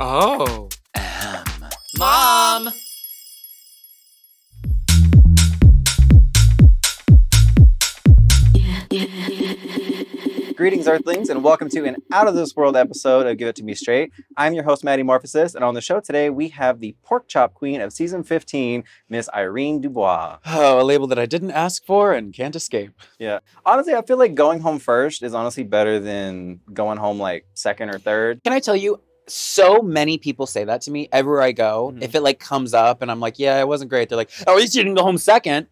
Oh. Mom! Greetings, Earthlings, and welcome to an out of this world episode of Give It To Me Straight. I'm your host, Maddy Morphosis, and on the show today we have the pork chop queen of season 15, Miss Irene Dubois. Oh, a label that I didn't ask for and can't escape. Yeah. Honestly, I feel like going home first is honestly better than going home like second or third. Can I tell you, so many people say that to me everywhere I go. Mhm. If it like comes up and I'm like, yeah, it wasn't great, they're like, oh, at least you didn't go home second.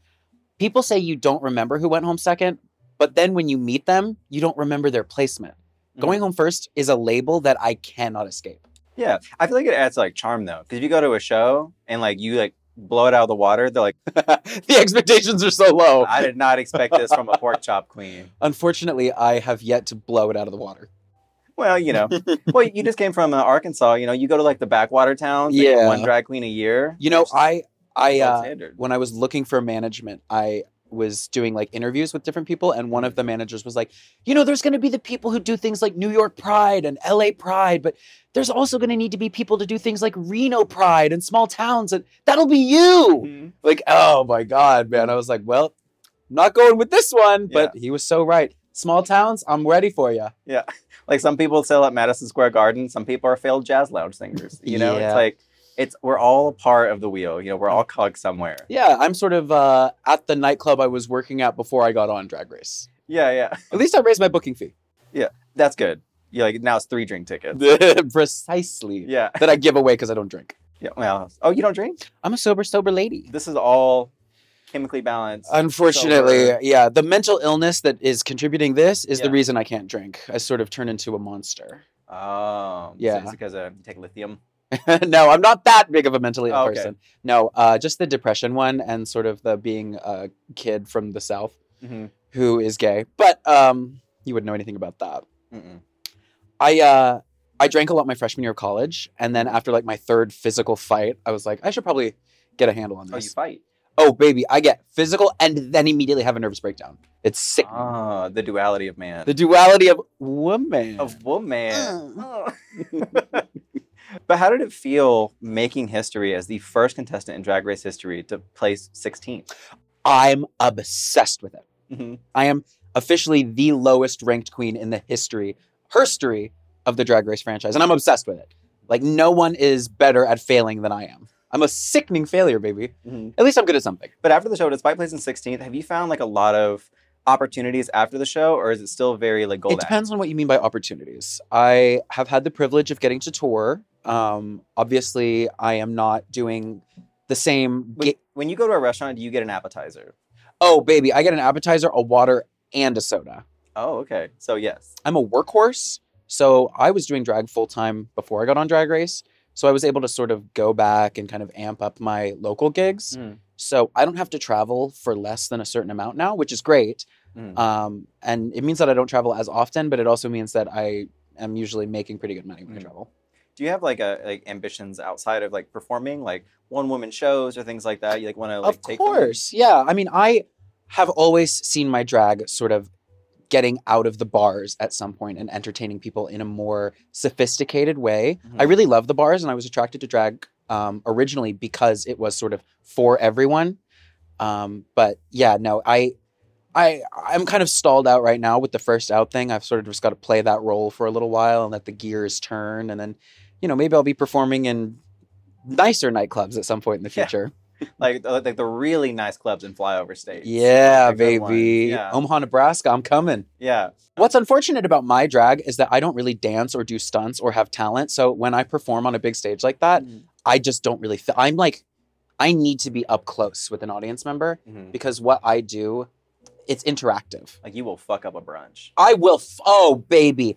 People say you don't remember who went home second, but then when you meet them, you don't remember their placement. Going home first is a label that I cannot escape. Yeah, I feel like it adds like charm though, because if you go to a show and like you like blow it out of the water, they're like, the expectations are so low. I did not expect this from a pork chop queen. Unfortunately, I have yet to blow it out of the water. Well, you know, well, you just came from uh, Arkansas. You know, you go to like the backwater towns. Yeah. one drag queen a year. You know, I I uh, when I was looking for management, I was doing like interviews with different people, and one of the managers was like, you know, there's going to be the people who do things like New York Pride and LA Pride, but there's also going to need to be people to do things like Reno Pride and small towns, and that'll be you. Mhm. Like, oh my God, man. I was like, well, not going with this one, but he was so right. Small towns, I'm ready for you. Yeah. Like some people sell at Madison Square Garden. Some people are failed jazz lounge singers. You know, Yeah. it's like it's we're all a part of the wheel. You know, we're all cogs somewhere. Yeah, I'm sort of uh, at the nightclub I was working at before I got on Drag Race. Yeah, yeah, At least I raised my booking fee. Yeah, that's good. Yeah, like now it's three drink tickets. Precisely. Yeah, That I give away because I don't drink. yeah. Well, oh, you don't drink? I'm a sober, sober lady. This is all chemically balanced. Unfortunately, sober. yeah, the mental illness that is contributing this is the reason I can't drink. I sort of turn into a monster. Oh, Yeah. It's because uh, you take lithium. no, I'm not that big of a mentally ill Oh, okay. person. No, uh, just the depression one and sort of the being a kid from the South Mm-hmm. who is gay. But um, you wouldn't know anything about that. Mm-mm. I uh I drank a lot my freshman year of college, and then after like my third physical fight, I was like, I should probably get a handle on this. Oh, you fight. Oh, baby, I get physical and then immediately have a nervous breakdown. It's sick. Ah, the duality of man. the duality of woman. of woman. Oh. but how did it feel making history as the first contestant in Drag Race history to place 16th? I'm obsessed with it. Mm-hmm. I am officially the lowest ranked queen in the history, history of the Drag Race franchise, and I'm obsessed with it. Like no one is better at failing than I am. I'm a sickening failure, baby. Mm-hmm. At least I'm good at something. But after the show, despite placing 16th, have you found like a lot of opportunities after the show, or is it still very like gold? It depends on what you mean by opportunities. I have had the privilege of getting to tour. Um, obviously, I am not doing the same. When, Ga- when you go to a restaurant, do you get an appetizer? oh, baby, I get an appetizer, a water, and a soda. Oh, okay. So yes. I'm a workhorse. So I was doing drag full time before I got on Drag Race. So I was able to sort of go back and kind of amp up my local gigs. Mm. So I don't have to travel for less than a certain amount now, which is great. Mm. Um, and it means that I don't travel as often, but it also means that I am usually making pretty good money when I Mhm. travel. Do you have like a like ambitions outside of like performing, like one woman shows or things like that? You like want to like of take them? course, yeah. I mean, I have always seen my drag sort of getting out of the bars at some point and entertaining people in a more sophisticated way. I Mhm. really love the bars, and I was attracted to drag um, originally because it was sort of for everyone. Um, but yeah, no, I. I, I'm kind of stalled out right now with the first out thing. I've sort of just got to play that role for a little while and let the gears turn. And then, you know, maybe I'll be performing in nicer nightclubs at some point in the Yeah. like the- like the really nice clubs in flyover states. Yeah, ones. baby. Yeah. Omaha, Nebraska, I'm coming. Yeah. What's unfortunate about my drag is that I don't really dance or do stunts or have talent. So when I perform on a big stage like that, Mhm. I just don't really feel I'm like, I need to be up close with an audience member Mhm. because what I do, it's interactive. Like you will fuck up a brunch. I will, f- oh, baby.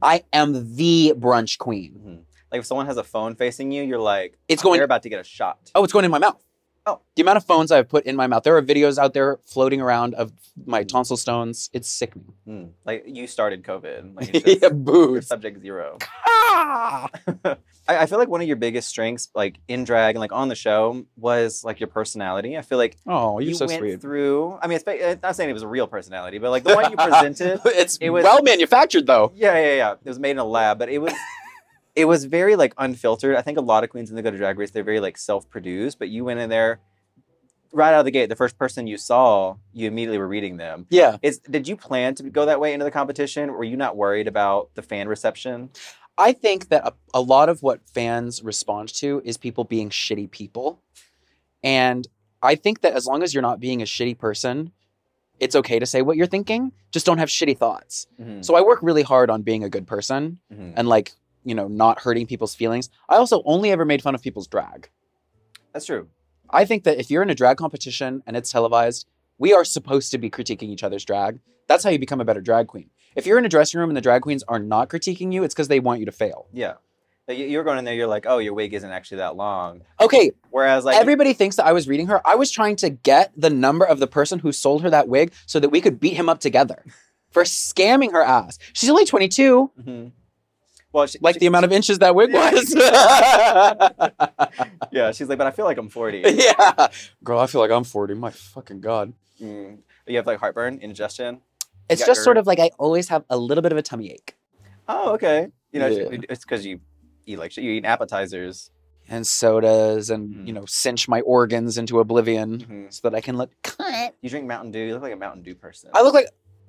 I am the brunch queen. Mhm. Like if someone has a phone facing you, you're like, It's oh, going, They're about to get a shot. oh, it's going in my mouth. Oh. The amount of phones I've put in my mouth. There are videos out there floating around of my tonsil stones. It's sickening. Mm. Like you started COVID. Like just, yeah, you're subject zero. Ah! I, I feel like one of your biggest strengths, like in drag and like on the show, was like your personality. I feel like Oh, you're you so went sweet. through. I mean, it's, not saying it was a real personality, but like the one you presented. it's it was- well manufactured, though. Yeah, yeah, yeah. It was made in a lab, but it was it was very like unfiltered. I think a lot of queens in the Go to Drag Race they're very like self-produced, but you went in there right out of the gate. The first person you saw, you immediately were reading them. Yeah. Is did you plan to go that way into the competition? Were you not worried about the fan reception? I think that a, a lot of what fans respond to is people being shitty people. And I think that as long as you're not being a shitty person, it's okay to say what you're thinking. Just don't have shitty thoughts. Mhm, So I work really hard on being a good person mhm. and like, you know, not hurting people's feelings. I also only ever made fun of people's drag. That's true. I think that if you're in a drag competition and it's televised, we are supposed to be critiquing each other's drag. That's how you become a better drag queen. If you're in a dressing room and the drag queens are not critiquing you, it's because they want you to fail. Yeah. You- You're going in there, you're like, oh, your wig isn't actually that long. Okay, Whereas, like, everybody thinks that I was reading her. I was trying to get the number of the person who sold her that wig so that we could beat him up together for scamming her ass. She's only 22, Mhm. Well, she, like she- the amount of inches that wig was. yeah, she's like, but I feel like I'm 40. yeah. Girl, I feel like I'm 40. My fucking God. Mm. You have like heartburn, indigestion. It's just your- sort of like I always have a little bit of a tummy ache. Oh, okay. You know, Yeah. it's because you eat like. You eat appetizers. and sodas and Mhm. you know cinch my organs into oblivion Mhm. so that I can look. cut. You drink Mountain Dew. You look like a Mountain Dew person. I look like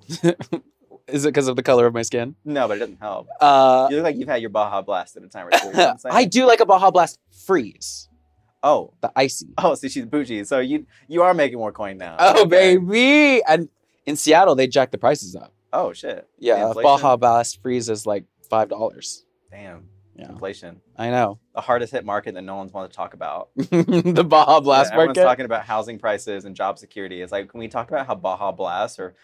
Is it because of the color of my skin? no, but it doesn't help. Uh You look like you've had your Baja Blast at a time or two. You know I'm saying? I do like a Baja Blast freeze. Oh, The icy. oh, so she's bougie. So you you are making more coin now. Oh Okay. baby. And in Seattle they jack the prices up. Oh shit. Yeah, Baja Blast freeze is like five dollars. Damn. Yeah. Inflation. I know. The hardest hit market that no one's wanted to talk about. the Baja Blast Yeah, everyone's market. talking about housing prices and job security. It's like, can we talk about how Baja Blast or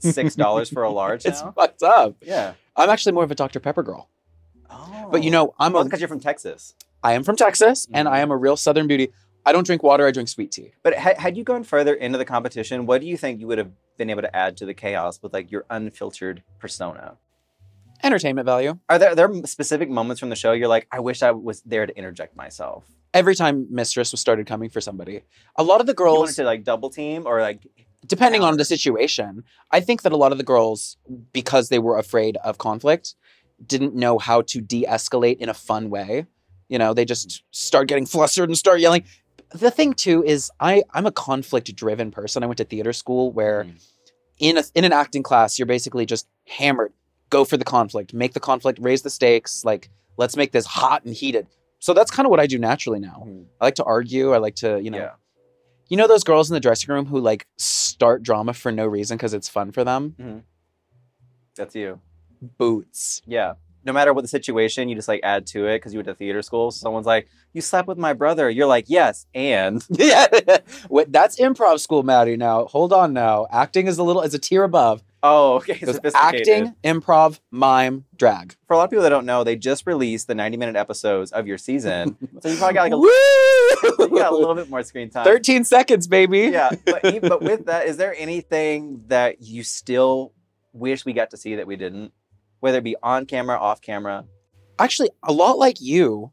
six dollars for a large it's now? fucked up. Yeah. I'm actually more of a Dr. Pepper girl. Oh. But you know, I'm a, because you're from Texas. I am from Texas and Mhm. I am a real Southern beauty. I don't drink water, I drink sweet tea. But ha- had you gone further into the competition, what do you think you would have been able to add to the chaos with like your unfiltered persona? Entertainment value. Are there there specific moments from the show you're like, I wish I was there to interject myself? Every time Mistress was started coming for somebody, a lot of the You wanted girls, to like double team or like depending on the situation, I think that a lot of the girls, because they were afraid of conflict, didn't know how to de escalate in a fun way. You know, they just start getting flustered and start yelling. The thing too is I I'm a conflict driven person. I went to theater school where Mm. in a in an acting class you're basically just hammered. Go for the conflict, make the conflict, raise the stakes. Like let's make this hot and heated. So that's kind of what I do naturally now. Mhm. I like to argue. I like to you know yeah. you know those girls in the dressing room who like start drama for no reason because it's fun for them. That's you. Boots. Yeah. No matter what the situation, you just like add to it because you went to theater school. Someone's like, "You slept with my brother." You're like, "Yes," and yeah, that's improv school, Maddy. Now hold on. Now acting is a little is a tier above. Oh, okay, There's sophisticated. acting, improv, mime, drag. For a lot of people that don't know, they just released the 90 minute episodes of your season, so you probably got like a, Woo! you got a little bit more screen time. Thirteen seconds, baby. yeah, but, but with that, is there anything that you still wish we got to see that we didn't? Whether it be on camera, off camera. actually a lot like you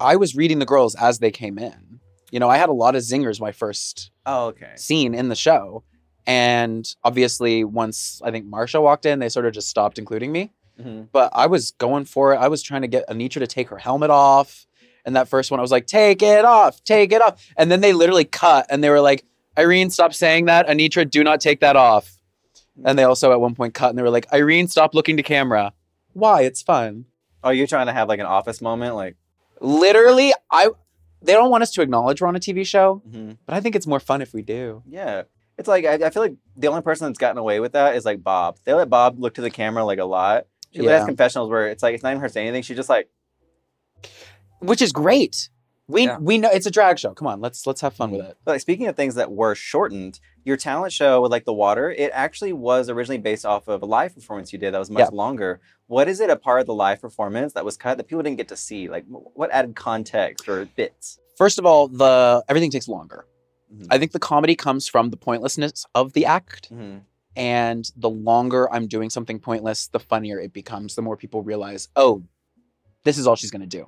i was reading the girls as they came in you know i had a lot of zingers my first Oh, okay. scene in the show and obviously once i think Marcia walked in they sort of just stopped including me. Hmm but i was going for it. I was trying to get Anetra to take her helmet off. And that first one i was like take it off take it off. And then they literally cut and they were like irene stop saying that. Anetra do not take that off. And they also at one point cut and they were like irene stop looking to camera. Why? It's fun. Oh, you're trying to have like an office moment, like. literally i they don't want us to acknowledge we're on a tv show mhm. but i think it's more fun if we do. Yeah. It's like I, I feel like the only person that's gotten away with that is like Bob. They let Bob look to the camera like a lot. She Yeah. has confessionals where it's like it's not even her saying anything. She's just like, which is great we Yeah. we know it's a drag show come on let's let's have fun with it But like speaking of things that were shortened, your talent show with like the water, it actually was originally based off of a live performance you did that was much Yeah. longer. What is it a part of the live performance that was cut that people didn't get to see? Like what added context or bits? first of all the everything takes longer Mhm. i think the comedy comes from the pointlessness of the act Mhm. and the longer i'm doing something pointless the funnier it becomes the more people realize oh this is all she's going to do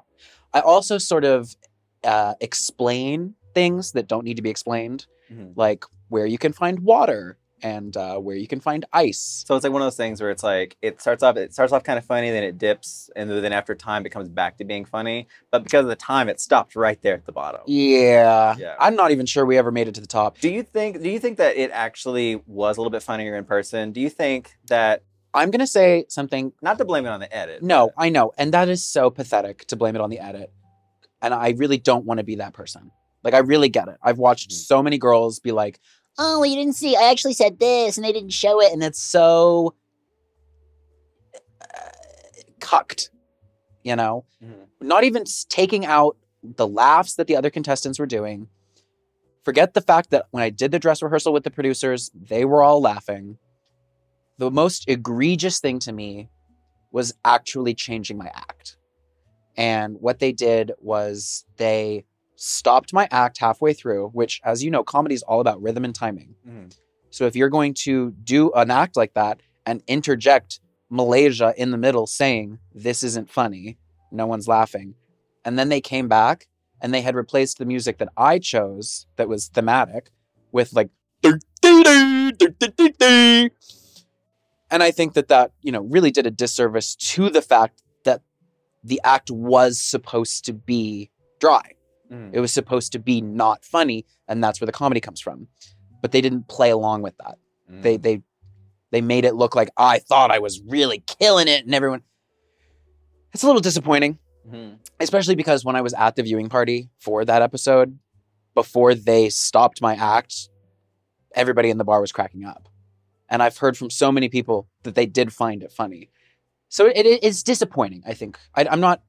i also sort of uh, explain things that don't need to be explained Mhm. like where you can find water and uh, where you can find ice. So it's like one of those things where it's like it starts off it starts off kind of funny, then it dips, and then after time it comes back to being funny. But because of the time, it stopped right there at the bottom. Yeah. Yeah. I'm not even sure we ever made it to the top. Do you think do you think that it actually was a little bit funnier in person? Do you think that I'm gonna say something. not to blame it on the edit? No, but- I know, and that is so pathetic to blame it on the edit. And I really don't want to be that person. Like I really get it. I've watched Mhm. so many girls be like, "Oh, well, you didn't see. I actually said this, and they didn't show it," and it's so uh, cucked. You know, Mhm. not even taking out the laughs that the other contestants were doing. Forget the fact that when I did the dress rehearsal with the producers, they were all laughing. The most egregious thing to me was actually changing my act. And what they did was they stopped my act halfway through, which, as you know, comedy is all about rhythm and timing. Mhm. So if you're going to do an act like that and interject Malaysia in the middle saying, This isn't funny, no one's laughing. And then they came back and they had replaced the music that I chose that was thematic with like, and I think that that, you know, really did a disservice to the fact that the act was supposed to be dry. Mhm. It was supposed to be not funny, and that's where the comedy comes from. But they didn't play along with that. They Mhm. they they made it look like I thought I was really killing it, and everyone. It's a little disappointing, Mhm. especially because when I was at the viewing party for that episode, before they stopped my act, everybody in the bar was cracking up, and I've heard from so many people that they did find it funny. So it, it is disappointing. I think I, I'm not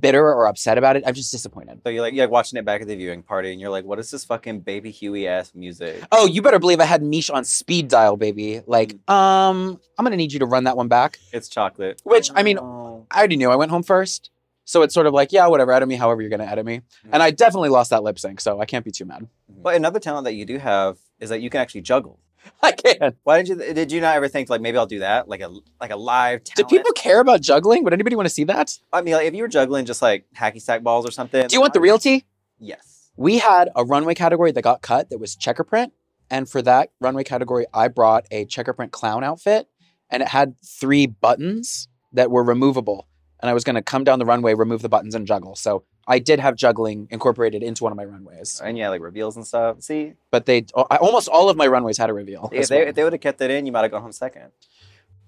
bitter or upset about it. I'm just disappointed. So you're like you're like watching it back at the viewing party, and you're like, "What is this fucking baby Huey ass music?" Oh, you better believe I had Mish on speed dial, baby. Like, um, I'm gonna need you to run that one back. It's chocolate. Which, I mean, Oh. I already knew. I went home first, so it's sort of like, yeah, whatever. Edit me, however you're gonna edit me. And I definitely lost that lip sync, so I can't be too mad. But another talent that you do have is that you can actually juggle. I can. Why did you did you not ever think like maybe I'll do that like a like a live Do people care about juggling? Would anybody want to see that? I mean, like if you were juggling just like hacky sack balls or something. Do you want the real tea? Yes. We had a runway category that got cut that was checker print, and for that runway category, I brought a checker print clown outfit, and it had three buttons that were removable. And I was gonna come down the runway, remove the buttons, and juggle. So I did have juggling incorporated into one of my runways. And yeah, like reveals and stuff. See, but they I, almost all of my runways had a reveal. if as they well. if they would have kept that in, you might have gone home second.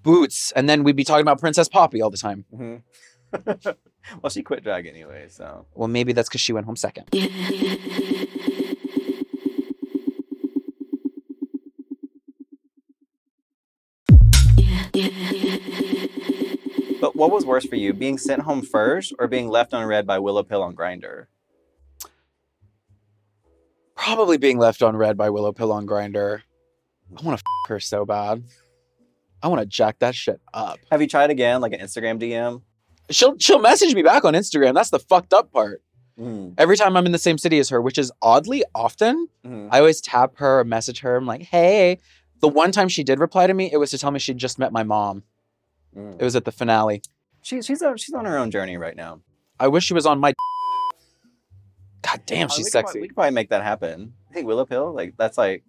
Boots, and then we'd be talking about Princess Poppy all the time. hmm well, she quit drag anyway, so Well, maybe that's because she went home second. But what was worse for you, being sent home first or being left unread by Willow Pill on Grindr? Probably being left unread by Willow Pill on Grindr. I want to f- her so bad. I want to jack that shit up. Have you tried again, like an Instagram DM? She'll she'll message me back on Instagram. That's the fucked up part. Mm-hmm. Every time I'm in the same city as her, which is oddly often, Mm-hmm. I always tap her or message her. I'm like, hey. The one time she did reply to me, it was to tell me she'd just met my mom. It was at the finale. She, she's on, she's on her own journey right now. I wish she was on my. God damn, Uh, she's we sexy. probably- we could probably make that happen. I think Willow Pill, like that's like.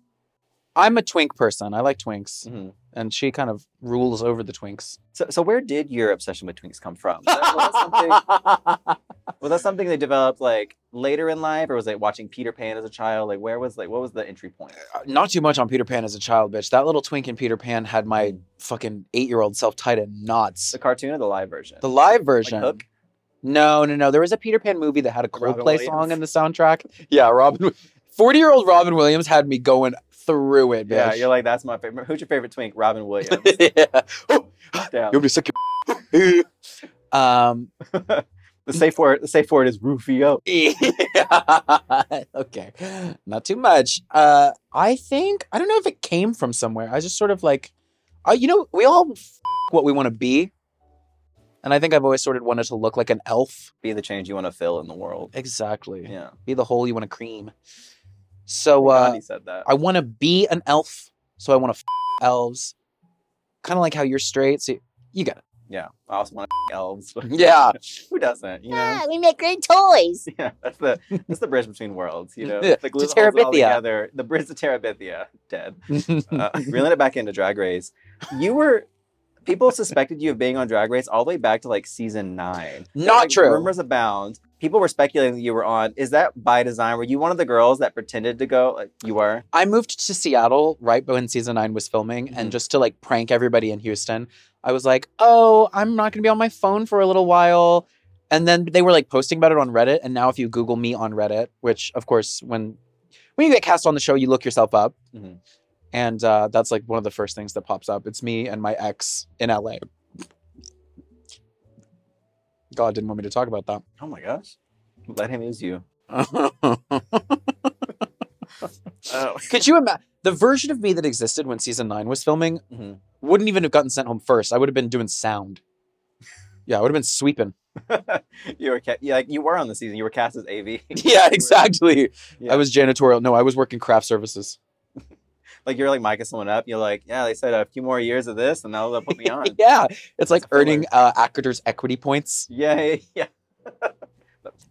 I'm a twink person. I like twinks, mhm. and she kind of rules over the twinks. So, so where did your obsession with twinks come from? Was that, was that something, was that something they developed like later in life, or was it watching Peter Pan as a child? Like, where was like what was the entry point? Not too much on Peter Pan as a child, bitch. That little twink in Peter Pan had my fucking eight-year-old self tied in knots. The cartoon or the live version? The live like version. Hook. No, no, no. There was a Peter Pan movie that had a Coldplay song in the soundtrack. Yeah, Robin. Forty-year-old Robin Williams had me going through it, bitch. Yeah, you're like that's my favorite. Who's your favorite twink? Robin Williams. yeah. Oh. You'll be sick. Um. the safe word. The safe word is Rufio. yeah. okay. Not too much. Uh, I think I don't know if it came from somewhere. I just sort of like, uh, you know, we all f- what we want to be, and I think I've always sort of wanted to look like an elf. Be the change you want to fill in the world. Exactly. Yeah. Be the hole you want to cream. So uh, Gandhi said that. I want to be an elf. So I want to f- elves. Kind of like how you're straight. So you get it. Yeah, I also want to elves. Yeah. Who doesn't? You know. Ah, we make great toys. Yeah, that's the that's the bridge between worlds. You know, the glue to holds it all together. The bridge to Terabithia, dead. Uh, reeling it back into Drag Race, you were. People suspected you of being on Drag Race all the way back to like season nine. Not Like, true. Rumors abound. People were speculating that you were on. Is that by design? Were you one of the girls that pretended to go? Like you were. I moved to Seattle right when season nine was filming, Mhm. and just to like prank everybody in Houston, I was like, "Oh, I'm not gonna be on my phone for a little while," and then they were like posting about it on Reddit. And now, if you Google me on Reddit, which of course, when when you get cast on the show, you look yourself up, Mhm. And uh, that's like one of the first things that pops up. It's me and my ex in LA. God didn't want me to talk about that. Oh my gosh. Let him use you. Oh. Could you imagine the version of me that existed when season nine was filming? Mhm. Wouldn't even have gotten sent home first. I would have been doing sound. Yeah, I would have been sweeping. you were ca- yeah, like you were on the season. You were cast as AV. Yeah, exactly. Yeah. I was janitorial. No, I was working craft services. Like you're like micing someone up. You're like, yeah, they said a few more years of this, and now they'll put me on. yeah, it's like a earning uh, actors equity points. yeah, yeah. yeah.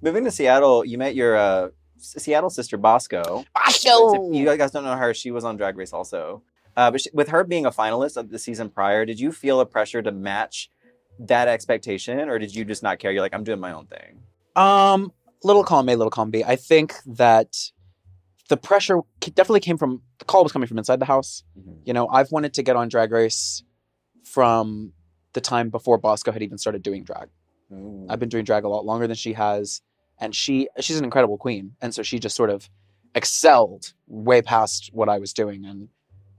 Moving to Seattle, you met your uh, Seattle sister Bosco. Bosco. you guys don't know her, she was on Drag Race also. Uh, but she, with her being a finalist of the season prior, did you feel a pressure to match that expectation, or did you just not care? You're like, I'm doing my own thing. Um, little column A, little column B. I think that the pressure definitely came from the call was coming from inside the house. You know, I've wanted to get on Drag Race from the time before Bosco had even started doing drag. Ooh. I've been doing drag a lot longer than she has, and she she's an incredible queen, and so she just sort of excelled way past what I was doing. And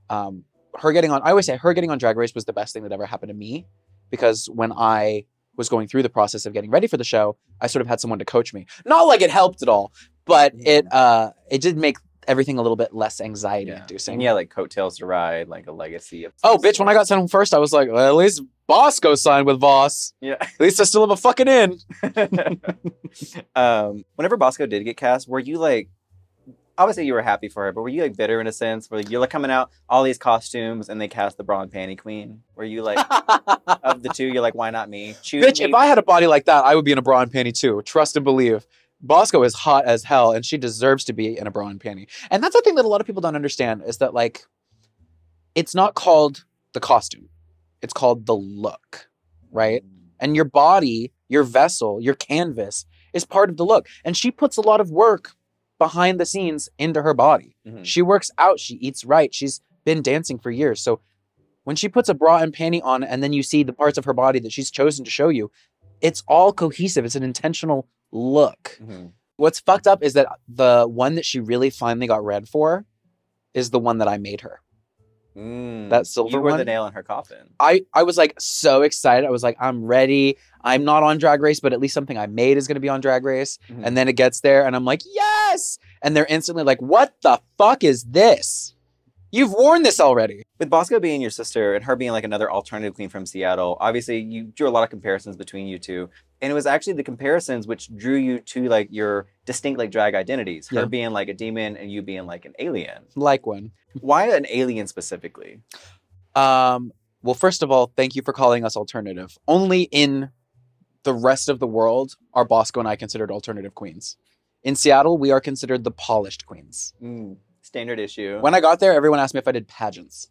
um, her getting on, I always say her getting on Drag Race was the best thing that ever happened to me, because when I was going through the process of getting ready for the show, I sort of had someone to coach me. Not like it helped at all, but it uh, it did make everything a little bit less anxiety inducing. Yeah, like coattails to ride, like a legacy of. Oh, bitch! When I got sent home first, I was like, well, at least Bosco signed with Voss. yeah. At least I still have a fucking in. um, whenever Bosco did get cast, were you like, obviously you were happy for her, but were you like bitter in a sense? Where you're like coming out all these costumes and they cast the bra and panty queen? Were you like of the two? You're like, why not me? Choose Bitch, me. if I had a body like that, I would be in a bra and panty too. Trust and believe. Bosco is hot as hell, and she deserves to be in a bra and panty. And that's the thing that a lot of people don't understand is that like, it's not called the costume; it's called the look, right? And your body, your vessel, your canvas is part of the look. And she puts a lot of work behind the scenes into her body. Mhm. She works out, she eats right. She's been dancing for years. So when she puts a bra and panty on and then you see the parts of her body that she's chosen to show you, it's all cohesive. It's an intentional look. Mhm. What's fucked up is that the one that she really finally got red for is the one that I made her. Mm. That silver You were the nail in her coffin. I, I was like so excited. I was like, I'm ready. I'm not on Drag Race, but at least something I made is going to be on Drag Race. Mhm. And then it gets there, and I'm like, yes. And they're instantly like, what the fuck is this? You've worn this already. With Bosco being your sister and her being like another alternative queen from Seattle, obviously you drew a lot of comparisons between you two. And it was actually the comparisons which drew you to like your distinct like drag identities. Her Yeah. being like a demon and you being like an alien. Like one. Why an alien specifically? Um, well, first of all, thank you for calling us alternative. Only in the rest of the world are Bosco and I considered alternative queens. In Seattle, we are considered the polished queens. Mm, standard issue. When I got there, everyone asked me if I did pageants.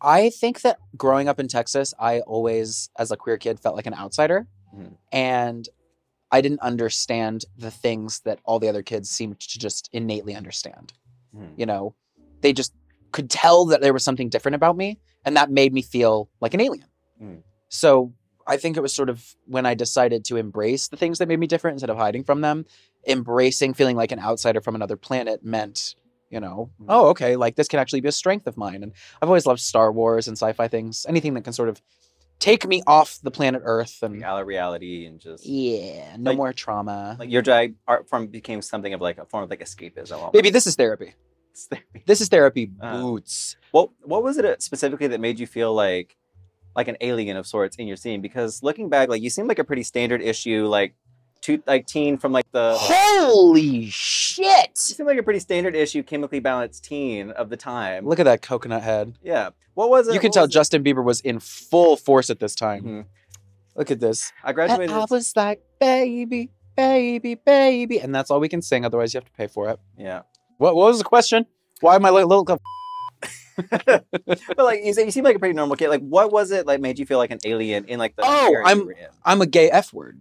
I think that growing up in Texas, I always, as a queer kid, felt like an outsider. Mhm. And I didn't understand the things that all the other kids seemed to just innately understand. Mhm. You know, they just could tell that there was something different about me. And that made me feel like an alien. Mhm. So I think it was sort of when I decided to embrace the things that made me different instead of hiding from them, embracing feeling like an outsider from another planet meant, you know, Mm. oh, okay, like this can actually be a strength of mine. And I've always loved Star Wars and sci-fi things, anything that can sort of take me off the planet Earth and out of reality and just yeah, no Like- more trauma. like your drag art form became something of like a form of like escapism. Maybe this is therapy. therapy. This is therapy Uh, boots. What what was it uh, specifically that made you feel like like an alien of sorts in your scene? Because looking back, like you seem like a pretty standard issue, like two, like teen from like the. Holy shit! It seemed like a pretty standard issue, chemically balanced teen of the time. Look at that coconut head. Yeah. What was it? You can what tell was it? Justin Bieber was in full force at this time. Mhm. Look at this. I graduated. And. I was like, baby, baby, baby. And that's all we can sing, otherwise, you have to pay for it. yeah. What, what was the question? Why am I li- little. But like you say, you seem like a pretty normal kid. Like, what was it like made you feel like an alien in like the? Oh, you I'm- were in? I'm a gay F word.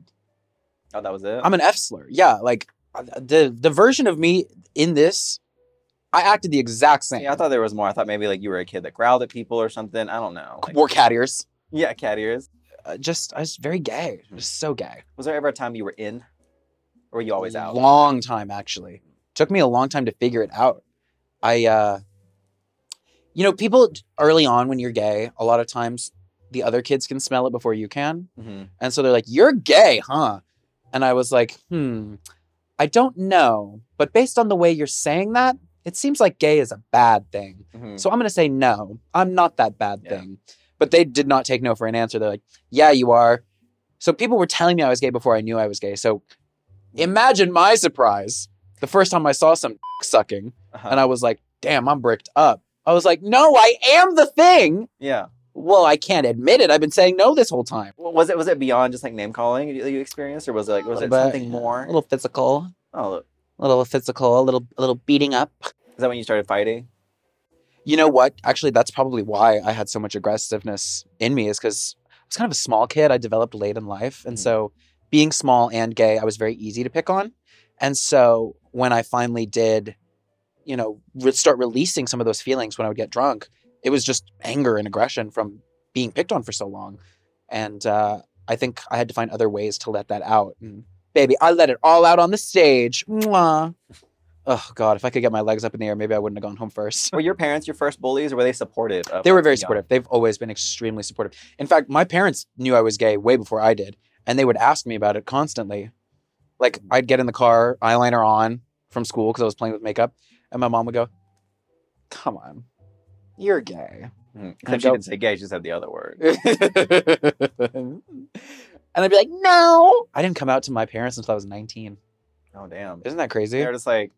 Oh, that was it. I'm an F slur. Yeah, like uh, the the version of me in this, I acted the exact same. Yeah, I thought there was more. I thought maybe like you were a kid that growled at people or something. I don't know. Like, Wore cat ears. yeah, cat ears. Uh, just I was very gay. Just so gay. Was there ever a time you were in, or were you always out? Long time actually. Took me a long time to figure it out. I uh you know, people early on when you're gay, a lot of times the other kids can smell it before you can. hmm And so they're like, "You're gay, huh?" And I was like, "Hmm, I don't know, but based on the way you're saying that, it seems like gay is a bad thing. hmm So I'm going to say no. I'm not that bad Yeah. thing." But they did not take no for an answer. They're like, "Yeah, you are." So people were telling me I was gay before I knew I was gay. So imagine my surprise the first time I saw some sucking Uh-huh. and I was like, "Damn, I'm bricked up." I was like, "No, I am the thing." yeah. Well, I can't admit it. I've been saying no this whole time. Well, Was it was it beyond just like name calling you, you experienced, or was it like was it bit, something more? A little physical. Oh. A little physical, a little a little beating up. is that when you started fighting? You know what? Actually, that's probably why I had so much aggressiveness in me is because I was kind of a small kid. I developed late in life. And Mhm. so being small and gay, I was very easy to pick on. And so when I finally did, you know, re- start releasing some of those feelings when I would get drunk, it was just anger and aggression from being picked on for so long. And uh, I think I had to find other ways to let that out. And baby, I let it all out on the stage. Mwah. Oh God, if I could get my legs up in the air, maybe I wouldn't have gone home first. Were your parents your first bullies, or were they supportive? They were very supportive. They've always been extremely supportive. In fact, my parents knew I was gay way before I did, and they would ask me about it constantly. Like I'd get in the car, eyeliner on from school because I was playing with makeup, and my mom would go, "Come on, you're gay." Mm. I'd Except she didn't say gay; she said the other word. and I'd be like, "No." I didn't come out to my parents until I was 19. Oh damn! Isn't that crazy? They're just like,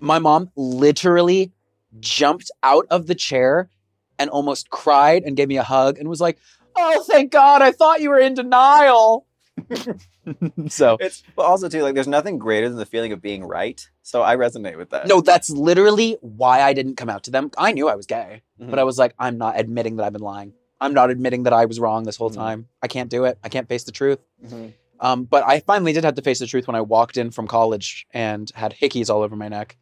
my mom literally jumped out of the chair and almost cried and gave me a hug and was like, "Oh, thank God! I thought you were in denial." so, it's but also too like there's nothing greater than the feeling of being right. So I resonate with that. no, that's literally why I didn't come out to them. I knew I was gay, Mhm. but I was like, I'm not admitting that I've been lying. I'm not admitting that I was wrong this whole Mhm. time. I can't do it. I can't face the truth. Mhm. Um, but I finally did have to face the truth when I walked in from college and had hickeys all over my neck.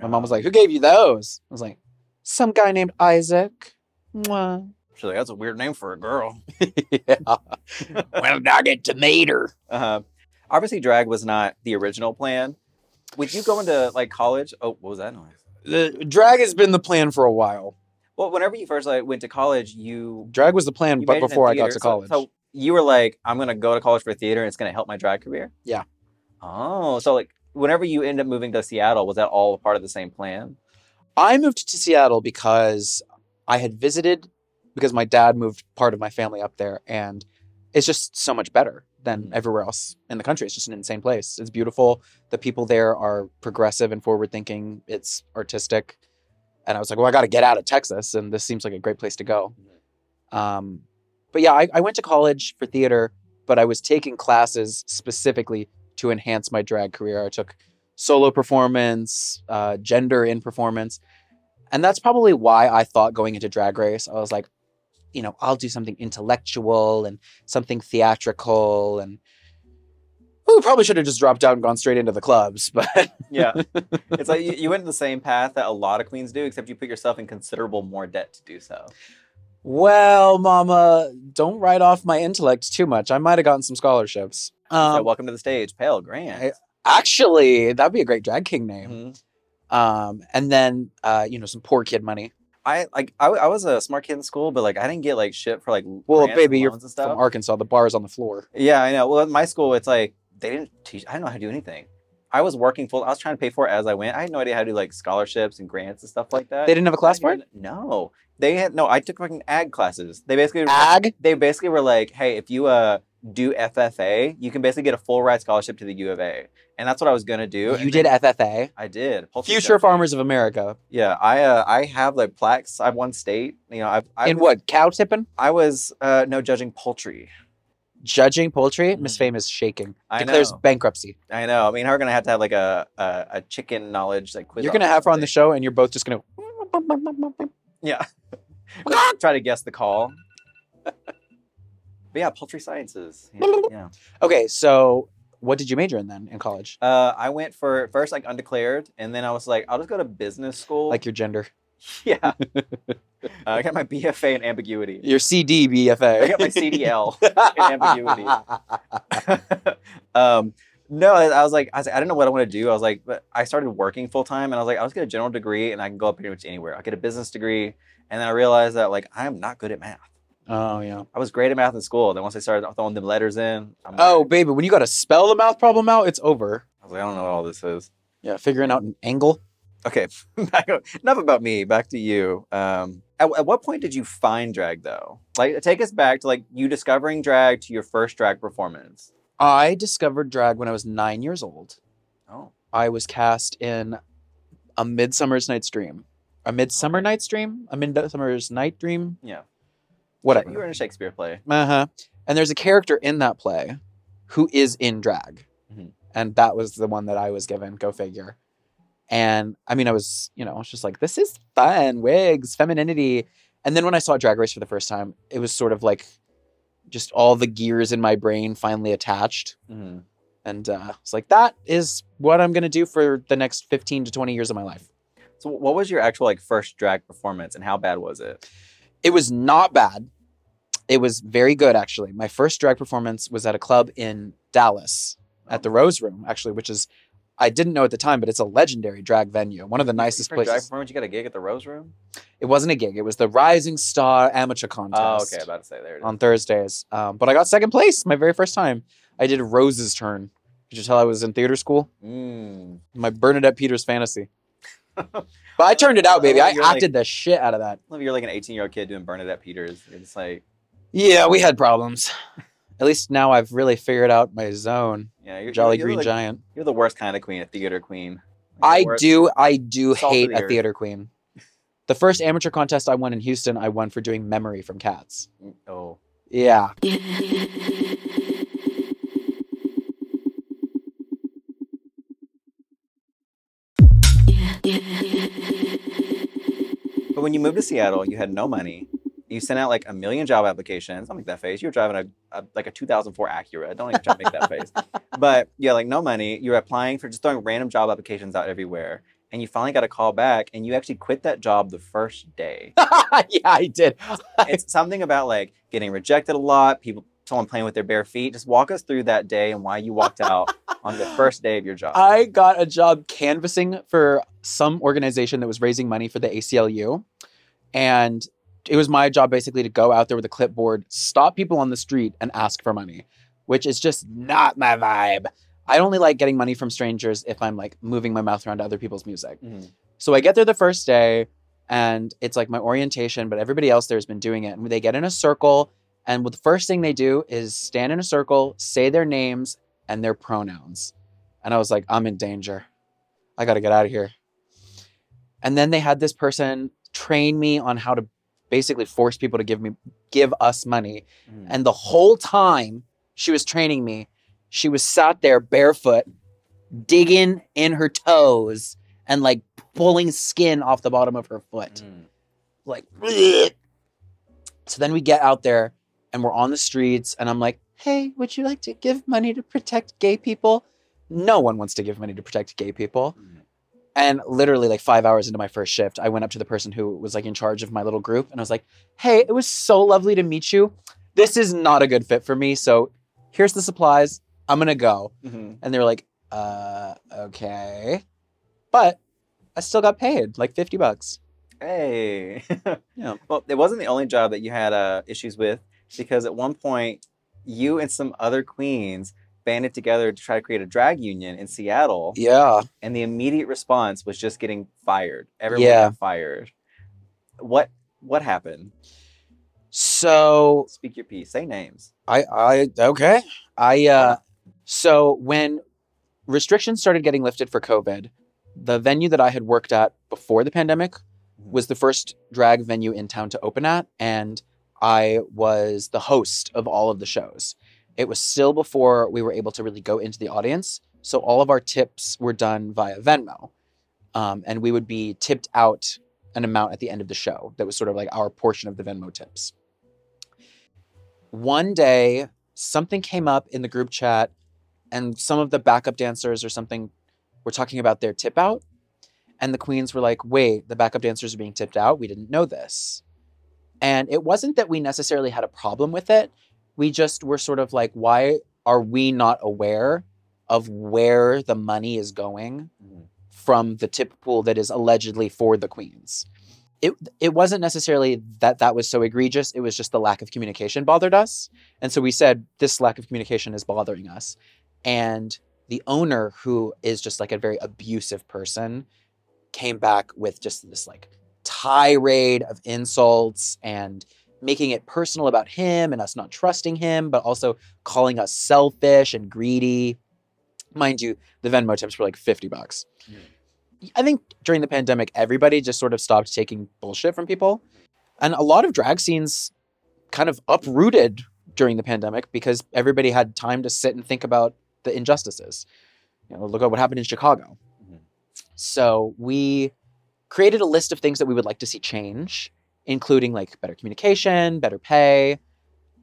My mom was like, "Who gave you those?" I was like, "Some guy named Isaac." Mwah. She's like, that's a weird name for a girl. yeah. well, I get tomato. Uh-huh. Obviously, drag was not the original plan. Would you go into like college? Oh, what was that noise? The drag has been the plan for a while. Well, whenever you first like went to college, you, Drag was the plan, but before I got to So- college. So, you were like, I'm gonna go to college for theater, and it's gonna help my drag career. Yeah. Oh, so like, whenever you end up moving to Seattle, was that all part of the same plan? I moved to Seattle because I had visited because my dad moved part of my family up there, and it's just so much better than Mhm. everywhere else in the country. It's just an insane place. It's beautiful. The people there are progressive and forward thinking. It's artistic, and I was like, well, I got to get out of Texas, and this seems like a great place to go. Um, but yeah, I, I went to college for theater, but I was taking classes specifically to enhance my drag career. I took solo performance, uh, gender in performance. And that's probably why I thought going into Drag Race, I was like, you know, I'll do something intellectual and something theatrical. And ooh, probably should have just dropped out and gone straight into the clubs. But Yeah, it's like you, you went the same path that a lot of queens do, except you put yourself in considerable more debt to do so. well, mama, don't write off my intellect too much. I might have gotten some scholarships. so Um, welcome to the stage, Pell Grant. actually, that'd be a great drag king name. Mhm. Um, and then, uh, you know, some poor kid money. I like I, I was a smart kid in school, but like I didn't get like shit for like Well, baby, you're from Arkansas. The bar is on the floor. Yeah, I know. Well, at my school, it's like they didn't teach. I didn't know how to do anything. I was working full. I was trying to pay for it as I went. I had no idea how to do like scholarships and grants and stuff like that. They didn't have a class for it? No, they had no. I took fucking ag classes. They basically Ag? They basically were like, hey, if you uh do FFA, you can basically get a full ride scholarship to the U of A, and that's what I was gonna do. You did FFA, I did. Poultry Future. Farmers of America. Yeah, I uh, I have like plaques. I've won state. You know, I've I In what? Cow tipping? I was uh, no judging poultry. Judging poultry? Miss Mhm. Fame is shaking. I Declares know. bankruptcy. I know. I mean, we're gonna have to have like a a, a chicken knowledge like quiz. You're gonna have her on the show, and you're both just gonna. Yeah. Try to guess the call. but yeah, poultry sciences. Yeah. yeah. Okay, so what did you major in then in college? Uh, I went for first like undeclared, and then I was like, I'll just go to business school. Like your gender, yeah. uh, I got my BFA in ambiguity. your CD BFA. I got my CDL in ambiguity. um, no, I I was like, I, was like, I didn't know what I want to do. I was like, but I started working full time, and I was like, I'll just get a general degree, and I can go up pretty much anywhere. I'll get a business degree, and then I realized that like I am not good at math. Oh yeah. I was great at math in school. Then once I started throwing them letters in, I'm Oh like, baby, when you got to spell the mouth problem out, it's over. I was like, I don't know what all this is. Yeah, figuring out an angle. Okay, back, enough about me. Back to you. Um, at, at what point did you find drag though? Like, take us back to like you discovering drag to your first drag performance. I discovered drag when I was nine years old. Oh, I was cast in a Midsummer's Night's Dream. A Midsummer Night's Dream? A Midsummer's Night Dream? yeah. Whatever. You were in a Shakespeare play. Uh huh. And there's a character in that play who is in drag. Mhm. And that was the one that I was given. Go figure. And I mean, I was, you know, I was just like, this is fun, wigs, femininity. And then when I saw Drag Race for the first time, it was sort of like just all the gears in my brain finally attached. Mhm. And uh, it's like, that is what I'm going to do for the next 15 to 20 years of my life. So, what was your actual like first drag performance, and how bad was it? It was not bad. It was very good, actually. My first drag performance was at a club in Dallas at the Rose Room, actually, which is, I didn't know at the time, but it's a legendary drag venue. One of the nicest For drag places. performance, you got a gig at the Rose Room. It wasn't a gig, it was the Rising Star Amateur Contest Oh, okay. About to say there. It is. on Thursdays. Um, but I got second place my very first time. I did Rose's turn. Could you tell I was in theater school? Mm. My Bernadette Peters fantasy. But I turned it out, baby. I You're like- acted the shit out of that. You're like an 18 year old kid doing Bernadette Peters. It's like, Yeah, we had problems. At least now I've really figured out my zone. yeah, you're, Jolly you're, Green like, Giant. You're the worst kind of queen, a theater queen. Like, I the worst- do, I do Salt hate the a theater queen. The first amateur contest I won in Houston, I won for doing memory from Cats. Oh, Yeah. but when you moved to Seattle, you had no money. You sent out like a million job applications. Don't make that face. You were driving a, a like a 2004 Acura. Don't even try to make that face. But yeah, like no money. You were applying for just throwing random job applications out everywhere, and you finally got a call back, and you actually quit that job the first day. yeah, I did. it's something about like getting rejected a lot, people, someone playing with their bare feet. Just walk us through that day and why you walked out on the first day of your job. I got a job canvassing for some organization that was raising money for the ACLU. And it was my job basically to go out there with a clipboard, stop people on the street, and ask for money, which is just not my vibe. I only like getting money from strangers if I'm like moving my mouth around to other people's music. Mhm. So I get there the first day and it's like my orientation, but everybody else there has been doing it. And they get in a circle, and the first thing they do is stand in a circle, say their names and their pronouns. And I was like, I'm in danger. I got to get out of here. And then they had this person train me on how to basically force people to give me give us money. Mhm. And the whole time she was training me, she was sat there barefoot, digging in her toes and like pulling skin off the bottom of her foot. Mhm. Like, "Bleh." so then we get out there and we're on the streets, and I'm like, hey, would you like to give money to protect gay people? No one wants to give money to protect gay people. Mhm. And literally, like five hours into my first shift, I went up to the person who was like in charge of my little group and I was like, hey, it was so lovely to meet you. This is not a good fit for me. So here's the supplies. I'm going to go. Mhm. And they were like, uh, okay. But I still got paid like 50 bucks. Hey. Yeah. Well, it wasn't the only job that you had uh, issues with because at one point, you and some other queens banded together to try to create a drag union in Seattle, Yeah. and the immediate response was just getting fired. Everyone Yeah. got fired. What what happened? So Speak your piece. Say names. I I okay. I uh so when restrictions started getting lifted for COVID, the venue that I had worked at before the pandemic was the first drag venue in town to open at and I was the host of all of the shows. It was still before we were able to really go into the audience, so all of our tips were done via Venmo. Um, and we would be tipped out an amount at the end of the show that was sort of like our portion of the Venmo tips. One day, something came up in the group chat, and some of the backup dancers or something were talking about their tip out. And the queens were like, wait, the backup dancers are being tipped out. We didn't know this. And it wasn't that we necessarily had a problem with it. We just were sort of like, why are we not aware of where the money is going Mhm. from the tip pool that is allegedly for the queens? It, it wasn't necessarily that that was so egregious. It was just the lack of communication bothered us. And so we said, this lack of communication is bothering us. And the owner, who is just like a very abusive person, came back with just this like tirade of insults and making it personal about him and us not trusting him, but also calling us selfish and greedy. Mind you, the Venmo tips were like 50 bucks. I think during the pandemic, everybody just sort of stopped taking bullshit from people. And a lot of drag scenes kind of uprooted during the pandemic because everybody had time to sit and think about the injustices. You know, look at what happened in Chicago. Mhm. So we created a list of things that we would like to see change, including like better communication, better pay.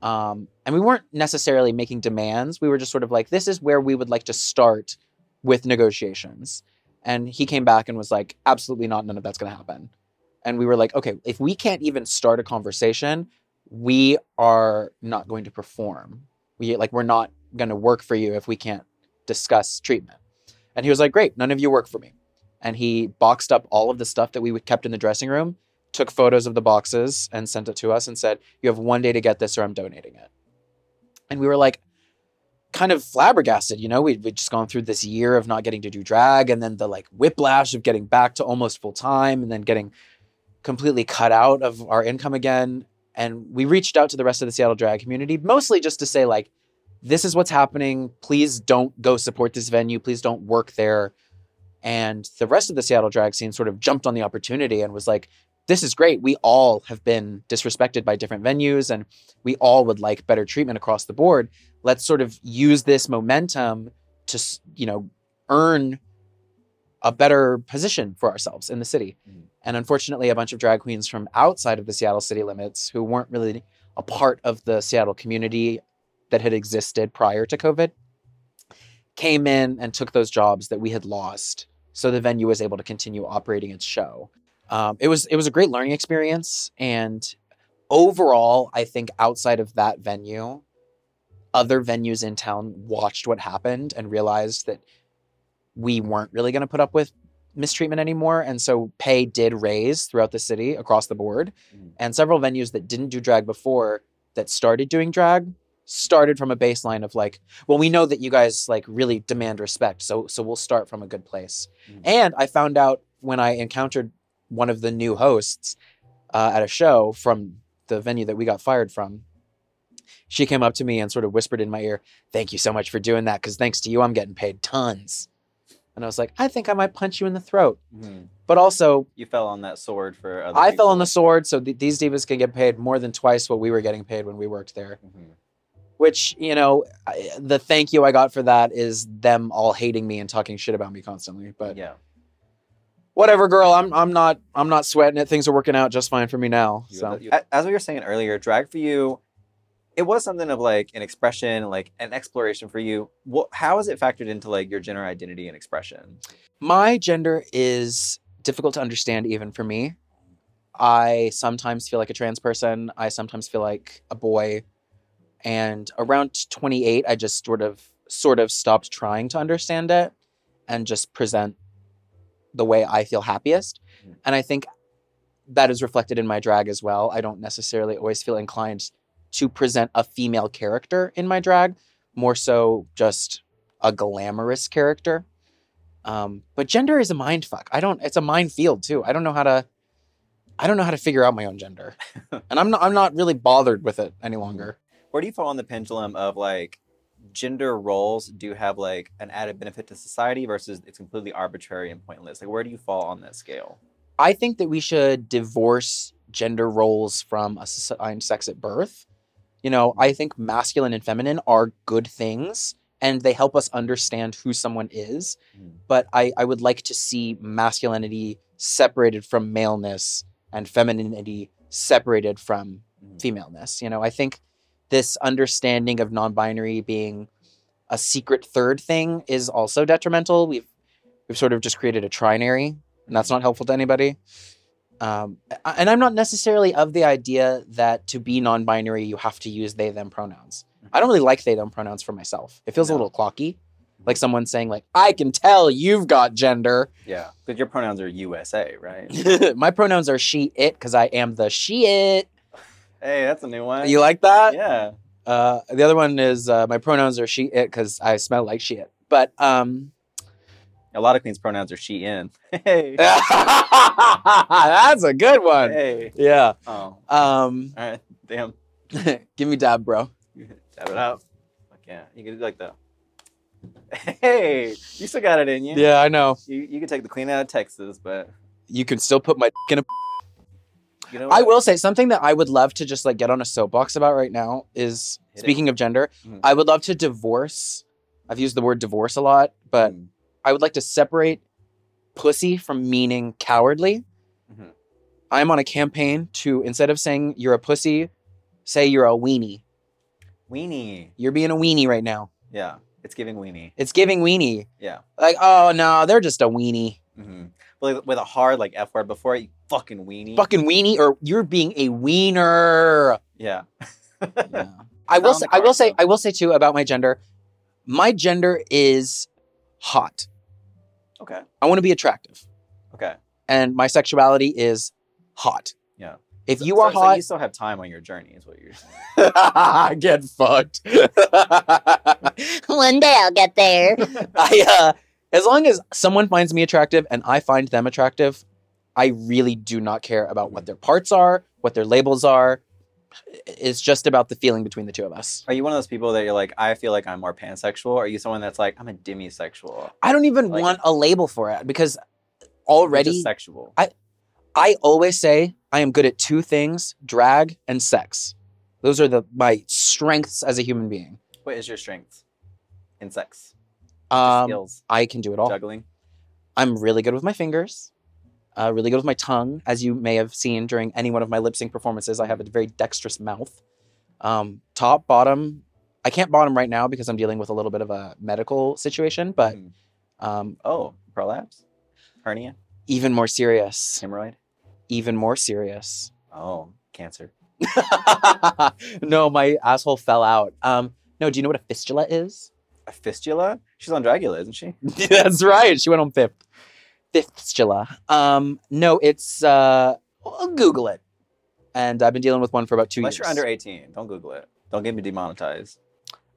Um, and we weren't necessarily making demands. We were just sort of like, this is where we would like to start with negotiations. And he came back and was like, absolutely not, none of that's going to happen. And we were like, okay, if we can't even start a conversation, we are not going to perform. We like we're not going to work for you if we can't discuss treatment. And he was like, great, none of you work for me. And he boxed up all of the stuff that we kept in the dressing room, took photos of the boxes and sent it to us and said, you have one day to get this or I'm donating it. And we were like, kind of flabbergasted, you know, we'd, we'd just gone through this year of not getting to do drag and then the like whiplash of getting back to almost full time and then getting completely cut out of our income again. And we reached out to the rest of the Seattle drag community, mostly just to say, like, this is what's happening. Please don't go support this venue. Please don't work there. And the rest of the Seattle drag scene sort of jumped on the opportunity and was like, this is great. We all have been disrespected by different venues and we all would like better treatment across the board. Let's sort of use this momentum to, you know, earn a better position for ourselves in the city. Mhm. And unfortunately, a bunch of drag queens from outside of the Seattle city limits who weren't really a part of the Seattle community that had existed prior to COVID came in and took those jobs that we had lost. So the venue was able to continue operating its show. Um, it was it was a great learning experience, and overall, I think outside of that venue, other venues in town watched what happened and realized that we weren't really going to put up with mistreatment anymore, and so pay did raise throughout the city across the board. Mm. And several venues that didn't do drag before that started doing drag started from a baseline of like, well, we know that you guys like really demand respect, so so we'll start from a good place. Mm. And I found out when I encountered one of the new hosts uh, at a show from the venue that we got fired from. She came up to me and sort of whispered in my ear, "Thank you so much for doing that, because thanks to you, I'm getting paid tons." And I was like, "I think I might punch you in the throat," Mhm. but also You fell on that sword for other I fell on the sword, so th- these divas can get paid more than twice what we were getting paid when we worked there. Mhm. Which you know, I, the thank you I got for that is them all hating me and talking shit about me constantly. But yeah. whatever, girl. I'm I'm not I'm not sweating it. Things are working out just fine for me now. You- So you- as we were saying earlier, drag for you, it was something of like an expression, like an exploration for you. What, how is it factored into like your gender identity and expression? my gender is difficult to understand even for me. I sometimes feel like a trans person. I sometimes feel like a boy. And around 28, I just sort of sort of stopped trying to understand it and just present the way I feel happiest. Mhm. And I think that is reflected in my drag as well. I don't necessarily always feel inclined to present a female character in my drag, more so just a glamorous character. Um, but gender is a mind fuck. I don't. It's a minefield too. I don't know how to. I don't know how to figure out my own gender, and I'm not. I'm not really bothered with it any longer. Where do you fall on the pendulum of like gender roles do have like an added benefit to society versus it's completely arbitrary and pointless? Like where do you fall on that scale? I think that we should divorce gender roles from assigned sex at birth. You know, I think masculine and feminine are good things and they help us understand who someone is. Mm. But I, I would like to see masculinity separated from maleness and femininity separated from Mhm. femaleness. You know, I think this understanding of non-binary being a secret third thing is also detrimental. We've we've sort of just created a trinary, and that's not helpful to anybody. Um, and I'm not necessarily of the idea that to be non-binary you have to use they them pronouns. I don't really like they them pronouns for myself. It feels a little clocky, like someone saying like I can tell you've got gender. Yeah, because your pronouns are USA, right? My pronouns are she it because I am the she it. Hey, that's a new one. You like that? Yeah. Uh, the other one is uh, my pronouns are she it because I smell like shit. But um, A lot of queens' pronouns are she in. Hey. that's a good one. hey. Yeah. Oh. Um, All right. Damn. give me dab, bro. dab it out. Fuck yeah. You can do like the. Hey, you still got it in you. Yeah, I know. You you can take the queen out of Texas, but You can still put my in a. you know I will say something that I would love to just like get on a soapbox about right now is Hit it. speaking of gender. Mhm. I would love to divorce. I've used the word divorce a lot, but Mm. I would like to separate pussy from meaning cowardly. Mhm. I'm on a campaign to instead of saying you're a pussy, say you're a weenie. weenie. You're being a weenie right now. Yeah, it's giving weenie. It's giving weenie. Yeah. Like, oh no, they're just a weenie. hmm With, with a hard like f word before it, you fucking weenie. Fucking weenie, or you're being a wiener. Yeah. Yeah. I will say, I will card, say. I will say too about my gender. My gender is hot. okay. I want to be attractive, Okay. and my sexuality is hot. Yeah. If So- you are so hot, you still have time on your journey, is what you're saying. get fucked. One day I'll get there. I, uh, as long as someone finds me attractive and I find them attractive, I really do not care about what mm. their parts are, what their labels are. It's just about the feeling between the two of us. Are you one of those people that you're like, I feel like I'm more pansexual? Or are you someone that's like, I'm a demisexual? I don't even Like- want a label for it because already just sexual. I always say I am good at two things: drag and sex. Those are the my strengths as a human being. What is your strength in sex? Um, skills, I can do it all. juggling. I'm really good with my fingers. Uh, really good with my tongue, as you may have seen during any one of my lip sync performances. I have a very dexterous mouth. Um, top, bottom. I can't bottom right now because I'm dealing with a little bit of a medical situation, but Mhm. um, Oh, prolapse, hernia, even more serious. hemorrhoid. Even more serious. Oh, cancer. no, my asshole fell out. Um, no, do you know what a fistula is? A fistula? She's on Dragula, isn't she? That's right. She went on fifth. Fistula. Um, no, it's uh, well, Google it. And I've been dealing with one for about two Unless years. you're under 18, don't Google it. Don't get me demonetized.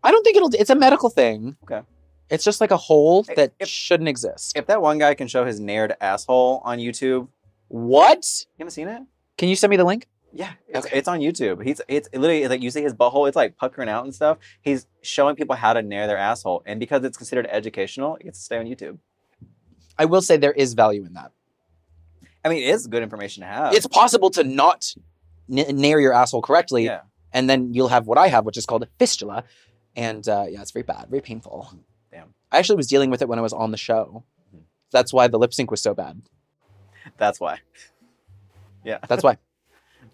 I don't think it'll. It's a medical thing. Okay. It's just like a hole Hey, that if- shouldn't exist. If that one guy can show his nared asshole on YouTube, what? you haven't seen it? Can you send me the link? Yeah, it's, Okay. it's on YouTube. He's it's literally like you see his butthole. It's like puckering out and stuff. He's showing people how to nair their asshole, and because it's considered educational, it gets to stay on YouTube. I will say there is value in that. I mean, it is good information to have. it's possible to not n- nair your asshole correctly, yeah. and then you'll have what I have, which is called a fistula. And uh, yeah, it's very bad, very painful. Damn. I actually was dealing with it when I was on the show. Mhm. That's why the lip sync was so bad. That's why. Yeah. That's why.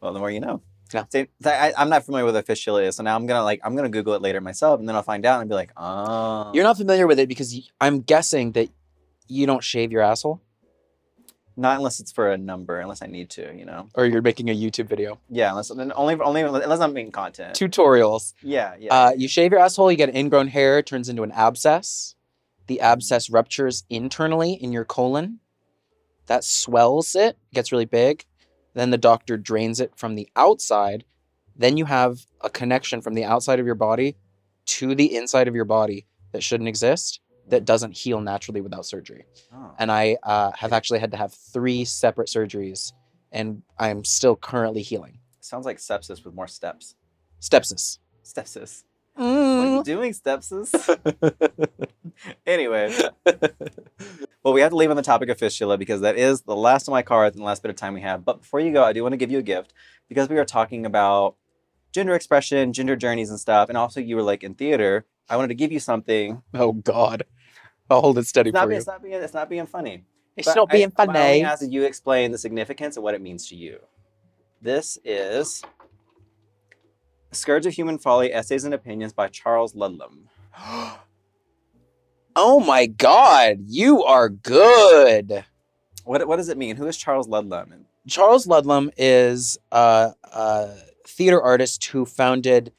Well, the more you know. Yeah. See, I, I'm not familiar with what fistula is, so now I'm gonna like I'm gonna Google it later myself, and then I'll find out and be like, oh, You're not familiar with it because I'm guessing that you don't shave your asshole, not unless it's for a number, unless I need to, you know. or you're making a YouTube video. Yeah, unless then only only unless I'm making content. Tutorials. Yeah, yeah. Uh, you shave your asshole, you get ingrown hair, it turns into an abscess. The abscess ruptures internally in your colon. That swells it, gets really big. Then the doctor drains it from the outside. Then you have a connection from the outside of your body to the inside of your body that shouldn't exist, that doesn't heal naturally without surgery. Oh. And I uh, have actually had to have three separate surgeries, and I'm still currently healing. Sounds like sepsis with more steps. Stepsis. Stepsis. What are you Mm. doing, stepsis? anyway, well, we have to leave on the topic of fistula because that is the last of my cards and the last bit of time we have. But before you go, I do want to give you a gift because we are talking about gender expression, gender journeys, and stuff. And also, you were like in theater. I wanted to give you something. oh God, I'll hold it steady It's for being, you. it's not being. It's not being funny. It's But not being I, I only funny. ask that you explain the significance and what it means to you. This is Scourge of Human Folly: Essays and Opinions by Charles Ludlam. oh my God, you are good. What what does it mean? Who is Charles Ludlam? Charles Ludlam is a, a theater artist who founded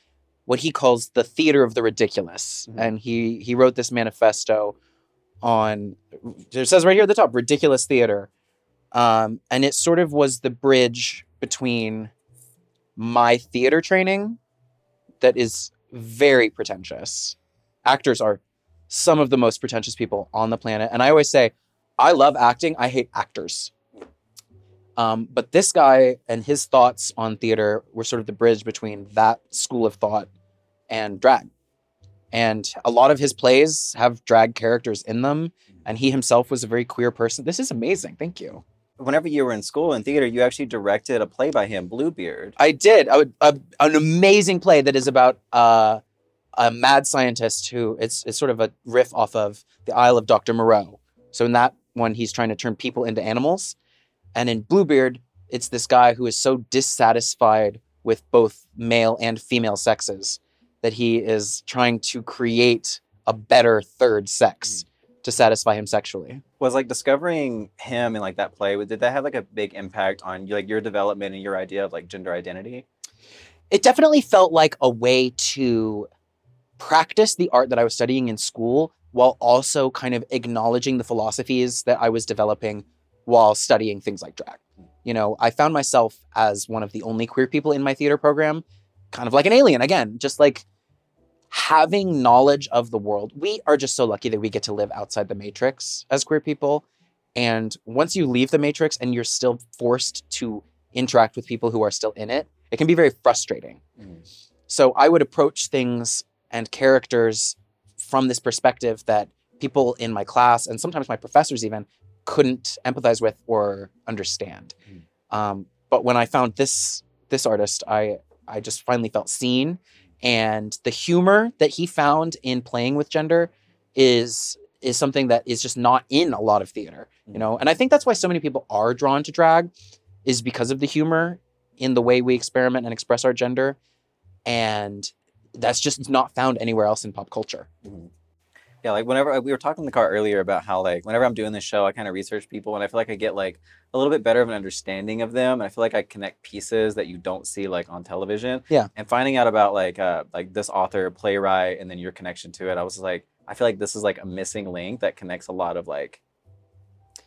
what he calls the theater of the ridiculous, Mhm. and he he wrote this manifesto on. It says right here at the top, ridiculous theater, um, and it sort of was the bridge between my theater training, that is very pretentious. Actors are some of the most pretentious people on the planet, and I always say, I love acting. I hate actors. Um, but this guy and his thoughts on theater were sort of the bridge between that school of thought and drag. And a lot of his plays have drag characters in them. And he himself was a very queer person. This is amazing. Thank you. Whenever you were in school in theater, you actually directed a play by him, Bluebeard. I did. I would, an amazing play that is about uh, a mad scientist who it's, it's sort of a riff off of the Isle of Dr. Moreau. So in that one, he's trying to turn people into animals. And in Bluebeard, it's this guy who is so dissatisfied with both male and female sexes that he is trying to create a better third sex to satisfy him sexually. Was like discovering him in like that play. Did that have like a big impact on like your development and your idea of like gender identity? it definitely felt like a way to practice the art that I was studying in school while also kind of acknowledging the philosophies that I was developing while studying things like drag. You know, I found myself as one of the only queer people in my theater program, kind of like an alien again, just like having knowledge of the world. We are just so lucky that we get to live outside the matrix as queer people. And once you leave the matrix and you're still forced to interact with people who are still in it, it can be very frustrating. So I would approach things and characters from this perspective that people in my class and sometimes my professors even couldn't empathize with or understand. Um, but when I found this this artist, I I just finally felt seen, and the humor that he found in playing with gender is is something that is just not in a lot of theater, you mm. know. And I think that's why so many people are drawn to drag, is because of the humor in the way we experiment and express our gender, and that's just not found anywhere else in pop culture. Mm. Yeah, like whenever we were talking in the car earlier about how like whenever I'm doing this show, I kind of research people and I feel like I get like a little bit better of an understanding of them. And I feel like I connect pieces that you don't see like on television. Yeah. And finding out about like uh like this author, playwright, and then your connection to it, I was like, I feel like this is like a missing link that connects a lot of like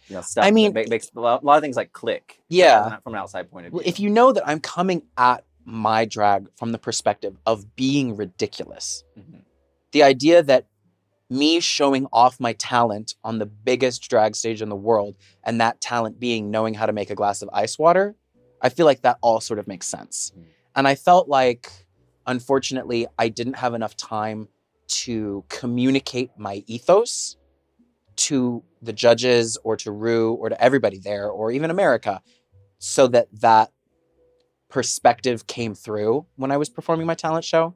you know stuff. that mean, ma- makes a lot, a lot of things like click. Yeah. uh, from an outside point of view. If you know that I'm coming at my drag from the perspective of being ridiculous, Mhm. the idea that me showing off my talent on the biggest drag stage in the world and that talent being knowing how to make a glass of ice water, I feel like that all sort of makes sense. Mhm. And I felt like, unfortunately, I didn't have enough time to communicate my ethos to the judges or to Rue or to everybody there or even America so that that perspective came through when I was performing my talent show.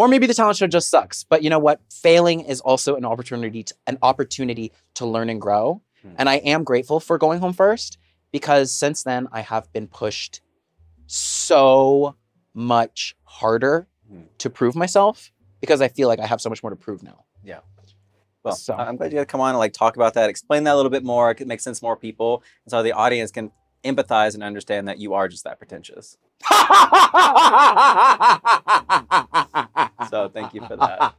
Or maybe the talent show just sucks. But you know what? Failing is also an opportunity to, an opportunity to learn and grow. Hmm. And I am grateful for going home first because since then I have been pushed so much harder Hmm. to prove myself because I feel like I have so much more to prove now. Yeah. Well, So- I'm glad you had to come on and like talk about that, explain that a little bit more. It could make sense to more people, and so the audience can empathize and understand that you are just that pretentious. So thank you for that.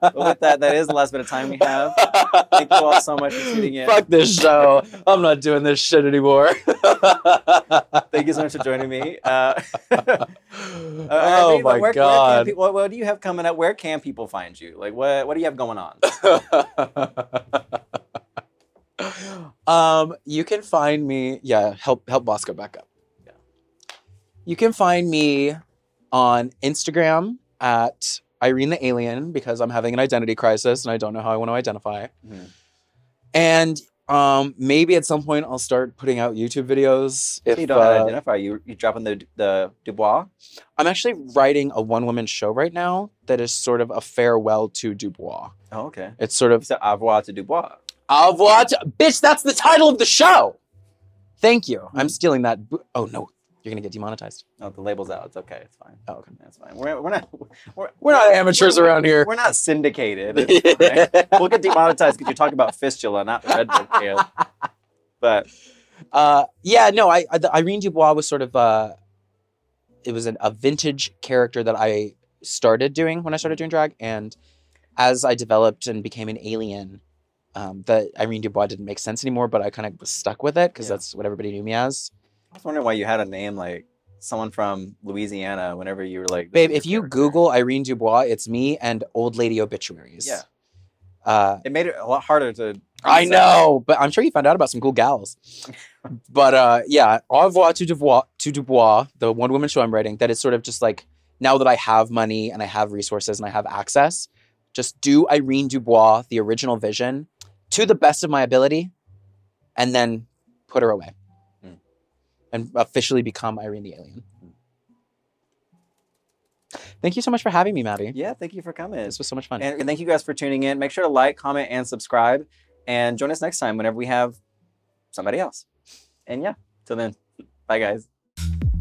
But with that, that is the last bit of time we have. Thank you all so much for tuning in. Fuck this show. I'm not doing this shit anymore. Thank you so much for joining me. Uh, uh, oh Irene, my where- where can god. what, what do you have coming up? Where can people find you? Like, what what do you have going on? um, you can find me. Yeah, help help Bosco back up. You can find me on Instagram at Irene the Alien because I'm having an identity crisis and I don't know how I want to identify. Mhm. And um, maybe at some point I'll start putting out YouTube videos. If you don't know how to uh, identify. You you dropping the the Dubois. I'm actually writing a one woman show right now that is sort of a farewell to Dubois. Oh, okay. It's sort of So au revoir to Dubois. Au revoir. to- Bitch, that's the title of the show. Thank you. I'm Mhm. stealing that. bo- Oh no, you're gonna get demonetized. Oh, the label's out. It's okay. It's fine. Oh, okay. That's fine. We're, we're not we're, We're not amateurs around here. We're not syndicated. It's fine. we'll get demonetized because you're talking about fistula, not red tale. But Uh, yeah, no, I, I the Irene Dubois was sort of uh, it was an, a vintage character that I started doing when I started doing drag, and as I developed and became an alien, um, the Irene Dubois didn't make sense anymore. But I kind of was stuck with it because Yeah. that's what everybody knew me as. I was wondering why you had a name like someone from Louisiana. Whenever you were like, Babe, if you character. Google Irene Dubois, it's me and old lady obituaries. Yeah. Uh, it made it a lot harder to. I pronounce that. know, but I'm sure you found out about some cool gals. but uh, yeah, au revoir to Dubois, to Dubois, the one woman show I'm writing. That is sort of just like now that I have money and I have resources and I have access, just do Irene Dubois the original vision to the best of my ability, and then put her away, Hmm. and officially become Irene the alien. Thank you so much for having me, Maddy. Yeah, thank you for coming. This was so much fun. And thank you guys for tuning in. Make sure to like, comment, and subscribe. And join us next time whenever we have somebody else. And yeah, till then, bye guys.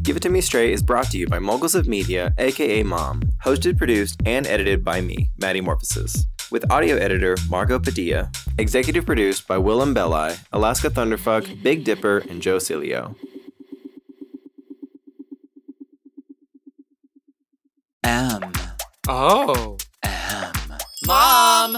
Give It To Me Straight is brought to you by Moguls of Media, aka Mom. Hosted, produced, and edited by me, Maddy Morphosis. With audio editor Margot Padilla. Executive produced by Willam Belli, Alaska Thunderfuck, Big Dipper, and Joe Cilio. M. Oh. M. Mom!